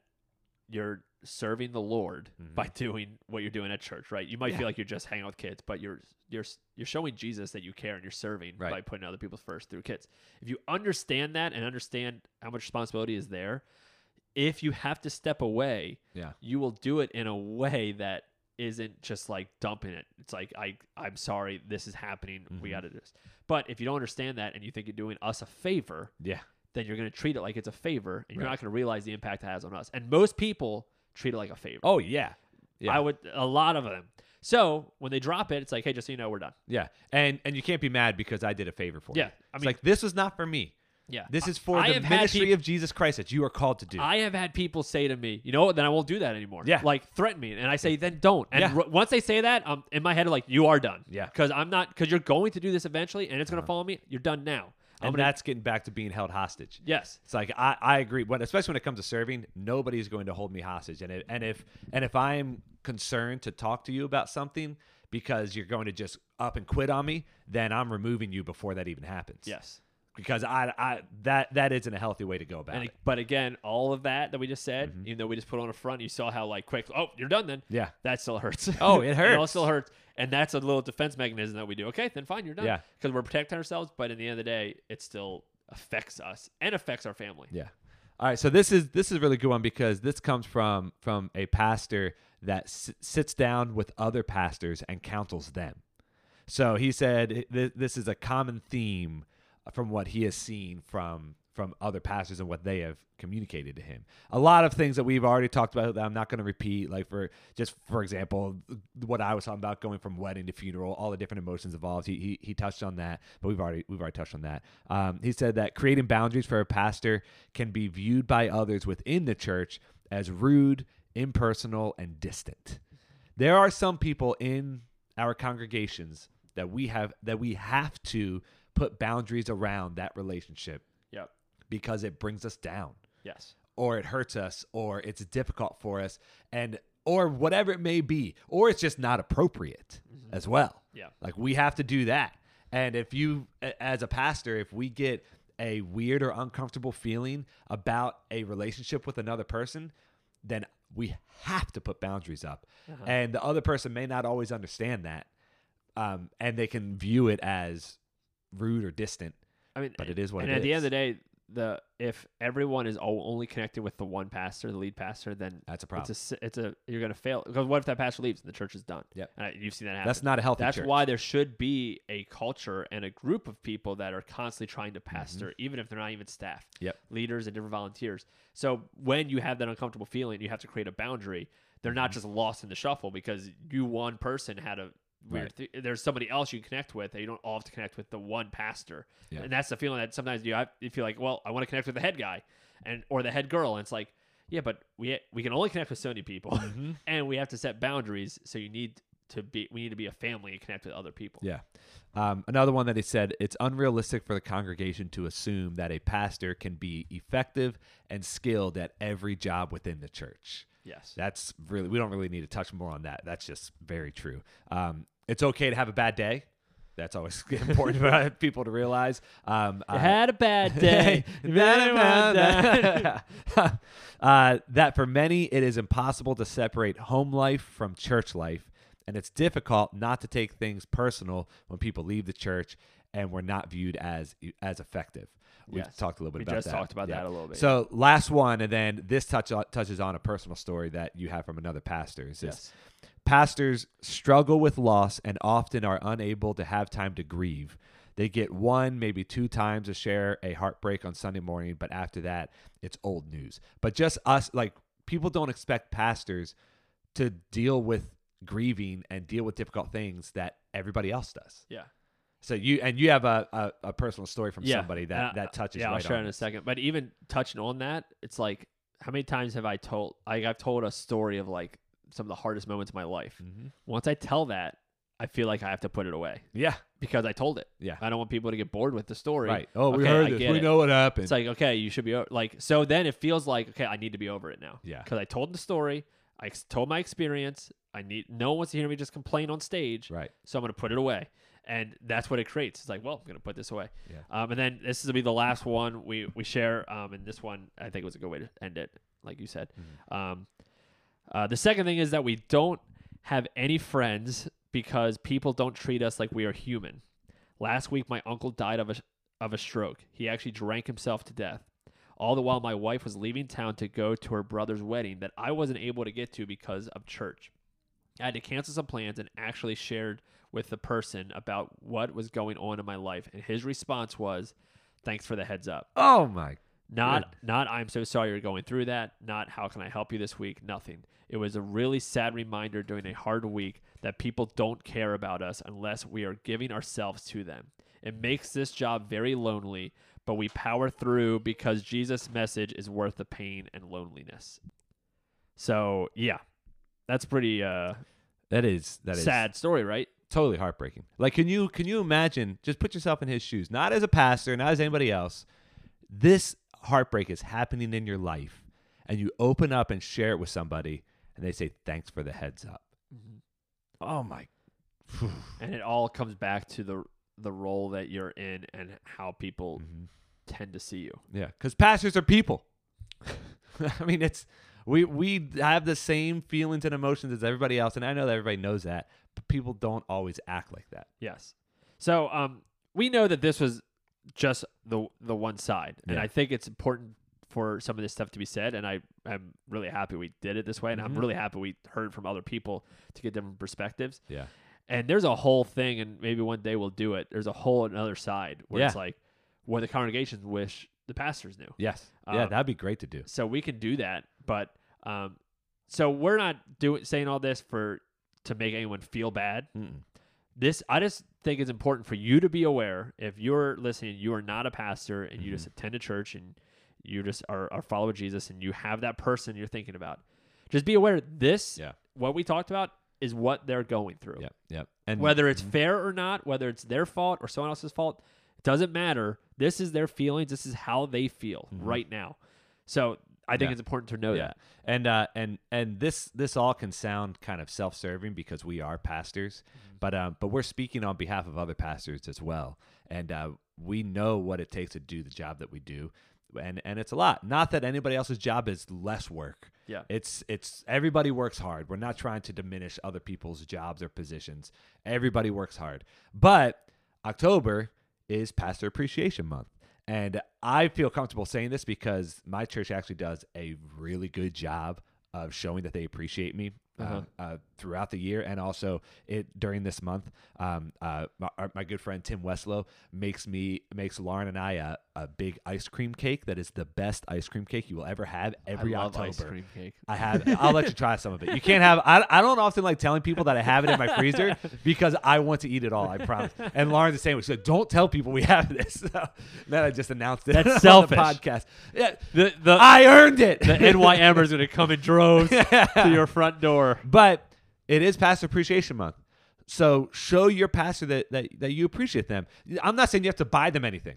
you're serving the Lord by doing what you're doing at church, right? You might Mm-hmm. Yeah. feel like you're just hanging out with kids, but you're you're you're showing Jesus that you care and you're serving Right. by putting other people first through kids. If you understand that and understand how much responsibility is there, if you have to step away, yeah you will do it in a way that isn't just like dumping it. It's like I I'm sorry, this is happening. We Mhm. got to do this. But if you don't understand that and you think you're doing us a favor, yeah then you're going to treat it like it's a favor and you're Right. not going to realize the impact it has on us. And most people treat it like a favor. oh yeah yeah I would a lot of them. So, when they drop it, it's like, "Hey, just so you know, we're done." Yeah, and and you can't be mad because I did a favor for you. Yeah, I it's like this was not for me. Yeah. This is for I the ministry of Jesus Christ that you are called to do. I have had people say to me, "You know what? Then I won't do that anymore." Yeah. Like threaten me, and I say, "Then don't." And Yeah. r- once they say that, I'm in my head like, "You are done." Yeah. Because I'm not because you're going to do this eventually, and it's going to uh-huh. follow me. You're done now. I'm and gonna, that's getting back to being held hostage. yes. It's like I, I agree, when especially when it comes to serving, nobody's going to hold me hostage. And it, and if and if I'm concerned to talk to you about something because you're going to just up and quit on me, then I'm removing you before that even happens. Yes. Because I, I that that isn't a healthy way to go about And it. but again, all of that that we just said, Mm-hmm. even though we just put on a front, you saw how like quick. Oh, you're done then. Yeah. That still hurts. Oh, it all hurts. still hurts, and that's a little defense mechanism that we do. Okay, then fine, you're done. Yeah. Because we're protecting ourselves, but in the end of the day, it still affects us and affects our family. Yeah. All right. So this is this is a really good one because this comes from from a pastor that s- sits down with other pastors and counsels them. So he said th- this is a common theme from what he has seen from from other pastors and what they have communicated to him. A lot of things that we've already talked about that I'm not going to repeat. Like for just for example, what I was talking about going from wedding to funeral, all the different emotions involved. He he, he touched on that, but we've already we've already touched on that. Um, he said that creating boundaries for a pastor can be viewed by others within the church as rude, impersonal, and distant. There are some people in our congregations that we have that we have to put boundaries around that relationship Yep. because it brings us down Yes. or it hurts us or it's difficult for us and or whatever it may be or it's just not appropriate as well Yeah. like we have to do that and if you as a pastor if we get a weird or uncomfortable feeling about a relationship with another person then we have to put boundaries up and the other person may not always understand that um, and they can view it as rude or distant I mean, But it is what and it at the end of the day, the if everyone is only connected with the one pastor, the lead pastor, then that's a it's a problem it's a you're gonna fail because what if that pastor leaves and the church is done? Yep. And you've seen that happen. that's not a healthy That's church. why there should be a culture and a group of people that are constantly trying to Mm-hmm. pastor, even if they're not even staff. Yep. Leaders and different volunteers. So when you have that uncomfortable feeling, you have to create a boundary. They're not Mm-hmm. just lost in the shuffle because you one person had a. Right. Th- there's somebody else you can connect with, and you don't all have to connect with the one pastor. Yeah. And that's the feeling that sometimes you have, you feel like, well, I want to connect with the head guy, and or the head girl, and it's like, yeah, but we we can only connect with so many people, Mm-hmm. and we have to set boundaries. So you need to be we need to be a family and connect with other people. Yeah. Um, another one that he said it's unrealistic for the congregation to assume that a pastor can be effective and skilled at every job within the church. Yes. That's really, we don't really need to touch more on that. That's just very true. Um, it's okay to have a bad day. That's always important for people to realize. Um, uh, had a bad day. Had a bad day. uh, that for many it is impossible to separate home life from church life, and it's difficult not to take things personal when people leave the church and we're not viewed as as effective. We've Yes. talked a little bit We about just that. talked about that a little bit, So last one, and then this touch uh, touches on a personal story that you have from another pastor. Is Yes. Pastors struggle with loss and often are unable to have time to grieve. They get one, maybe two times to share a heartbreak on Sunday morning, but after that, it's old news. But just us, like, people don't expect pastors to deal with grieving and deal with difficult things that everybody else does. Yeah. So you and you have a, a, a personal story from Yeah. somebody that, that touches Yeah, right I'll share in a second. But even touching on that, it's like how many times have I told like I've told a story of like some of the hardest moments of my life. Mhm. Once I tell that, I feel like I have to put it away Yeah, because I told it. yeah, I don't want people to get bored with the story. right. Oh, we heard I this. We it. know what happened. It's like okay, you should be o- like so. Then it feels like okay, I need to be over it now. Yeah. because I told the story. I ex- told my experience. I need no one wants to hear me just complain on stage. right. So I'm going to put it away. And that's what it creates. It's like, well, I'm going to put this away. Yeah. Um, and then this to be the last one we, we share. Um, and this one, I think, was a good way to end it, like you said. Mm-hmm. Um, uh, the second thing is that we don't have any friends because people don't treat us like we are human. Last week, my uncle died of a, of a stroke. He actually drank himself to death. All the while, my wife was leaving town to go to her brother's wedding that I wasn't able to get to because of church. I had to cancel some plans and actually shared with the person about what was going on in my life. And his response was, Thanks for the heads up. Oh my. Not not I'm so sorry you're going through that. Not how can I help you this week? Nothing. It was a really sad reminder during a hard week that people don't care about us unless we are giving ourselves to them. It makes this job very lonely, but we power through because Jesus' message is worth the pain and loneliness. So yeah, that's pretty uh, That is that is sad story, right? Totally heartbreaking. Like, can you can you imagine? Just put yourself in his shoes. Not as a pastor, not as anybody else. This heartbreak is happening in your life, and you open up and share it with somebody, and they say, "Thanks for the heads up." Oh my. And it all comes back to the the role that you're in and how people Mhm. tend to see you. Yeah, because pastors are people. I mean, it's we we have the same feelings and emotions as everybody else, and I know that everybody knows that, but people don't always act like that. Yes. So um, we know that this was just the the one side, and Yeah. I think it's important for some of this stuff to be said. And I I'm really happy we did it this way, and I'm Mhm. really happy we heard from other people to get different perspectives. Yeah. And there's a whole thing, and maybe one day we'll do it. There's a whole another side where it's like what the congregations wish the pastors knew. Yes. yeah, Um, that'd be great to do. So we can do that, but um, so we're not doing saying all this for to make anyone feel bad. Mm-mm. This I just think it's important for you to be aware. If you're listening, you are not a pastor, and you just Mm-hmm. attend a church, and you just are, are follower Jesus, and you have that person you're thinking about. Just be aware. This, Yeah. what we talked about, is what they're going through. Yep. Yep. And Whether it's fair or not, whether it's their fault or someone else's fault, it doesn't matter. This is their feelings. This is how they feel right now. So I think Yeah. it's important to know yeah. that. And uh and and this this all can sound kind of self-serving because we are pastors, Mm-hmm. but um but we're speaking on behalf of other pastors as well. And uh we know what it takes to do the job that we do. And and it's a lot. Not that anybody else's job is less work. Yeah. It's it's everybody works hard. We're not trying to diminish other people's jobs or positions. Everybody works hard. But October is Pastor Appreciation Month. And I feel comfortable saying this because my church actually does a really good job of showing that they appreciate me Uh-huh. uh, throughout the year, and also it during this month. Um, uh, my, my good friend Tim Westlow makes me makes Lauren and I a, a big ice cream cake that is the best ice cream cake you will ever have every I love October. ice cream cake. I have. I'll let you try some of it. You can't have. I, I don't often like telling people that I have it in my freezer because I want to eat it all. I promise. And Lauren's the same. She's like, "Don't tell people we have this." So then I just announced it That's on selfish. the podcast. Yeah, The the I earned it. the NYMers are going to come in droves to your front door. But it is Pastor Appreciation Month. So show your pastor that, that, that you appreciate them. I'm not saying you have to buy them anything.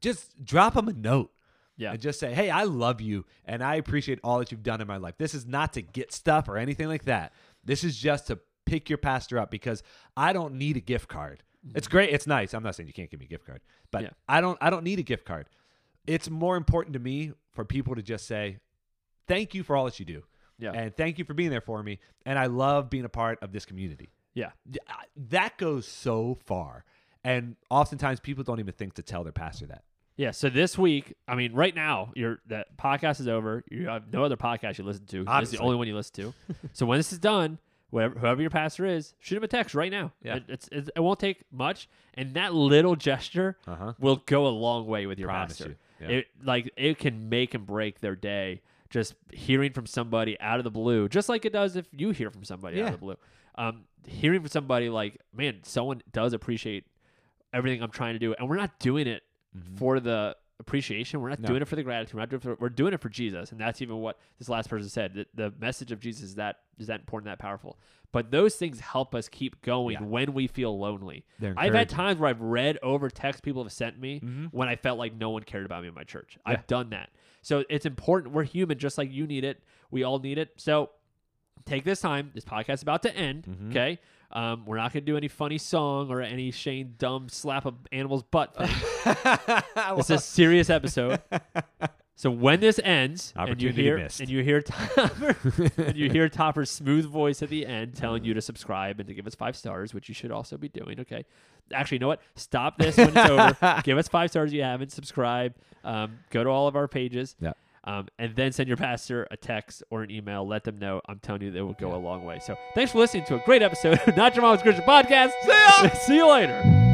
Just drop them a note. Yeah. And just say, hey, I love you and I appreciate all that you've done in my life. This is not to get stuff or anything like that. This is just to pick your pastor up because I don't need a gift card. Mm-hmm. It's great. It's nice. I'm not saying you can't give me a gift card, but Yeah. I don't I don't need a gift card. It's more important to me for people to just say, thank you for all that you do. Yeah. And thank you for being there for me. And I love being a part of this community. Yeah. That goes so far. And oftentimes people don't even think to tell their pastor that. Yeah. So this week, I mean, right now, your that podcast is over. You have no other podcast you listen to. Obviously. the only one you listen to. so when this is done, whatever, whoever your pastor is, shoot him a text right now. Yeah. It, it's, it's, it won't take much, and that little gesture Uh-huh. will go a long way with your Promise pastor. you. Yeah. It like it can make and break their day. Just hearing from somebody out of the blue, just like it does if you hear from somebody out of the blue. Um, hearing from somebody like, man, someone does appreciate everything I'm trying to do, and we're not doing it for the appreciation. We're not Mm-hmm. No. doing it for the gratitude. We're not doing it for, we're doing it for Jesus, and that's even what this last person said. The, the message of Jesus is that is that important, that powerful. But those things help us keep going Yeah. when we feel lonely. I've had times where I've read over text people have sent me Mhm. when I felt like no one cared about me in my church. Yeah. I've done that. So it's important. We're human, just like you need it. We all need it. So take this time. This podcast is about to end. Mhm. Okay. Um, we're not going to do any funny song or any Shane dumb slap a animal's butt thing. it's a serious episode. So when this ends, and you hear missed. and you hear Topper, and you hear Topper's smooth voice at the end telling you to subscribe and to give us five stars, which you should also be doing. Okay, actually, you know what? Stop this when it's over. Give us five stars if you haven't. Subscribe. Um, go to all of our pages. Yeah. Um, and then send your pastor a text or an email. Let them know. I'm telling you, they will go a long way. So thanks for listening to a great episode of Not Your Mom's Christian Podcast. See ya. See you later.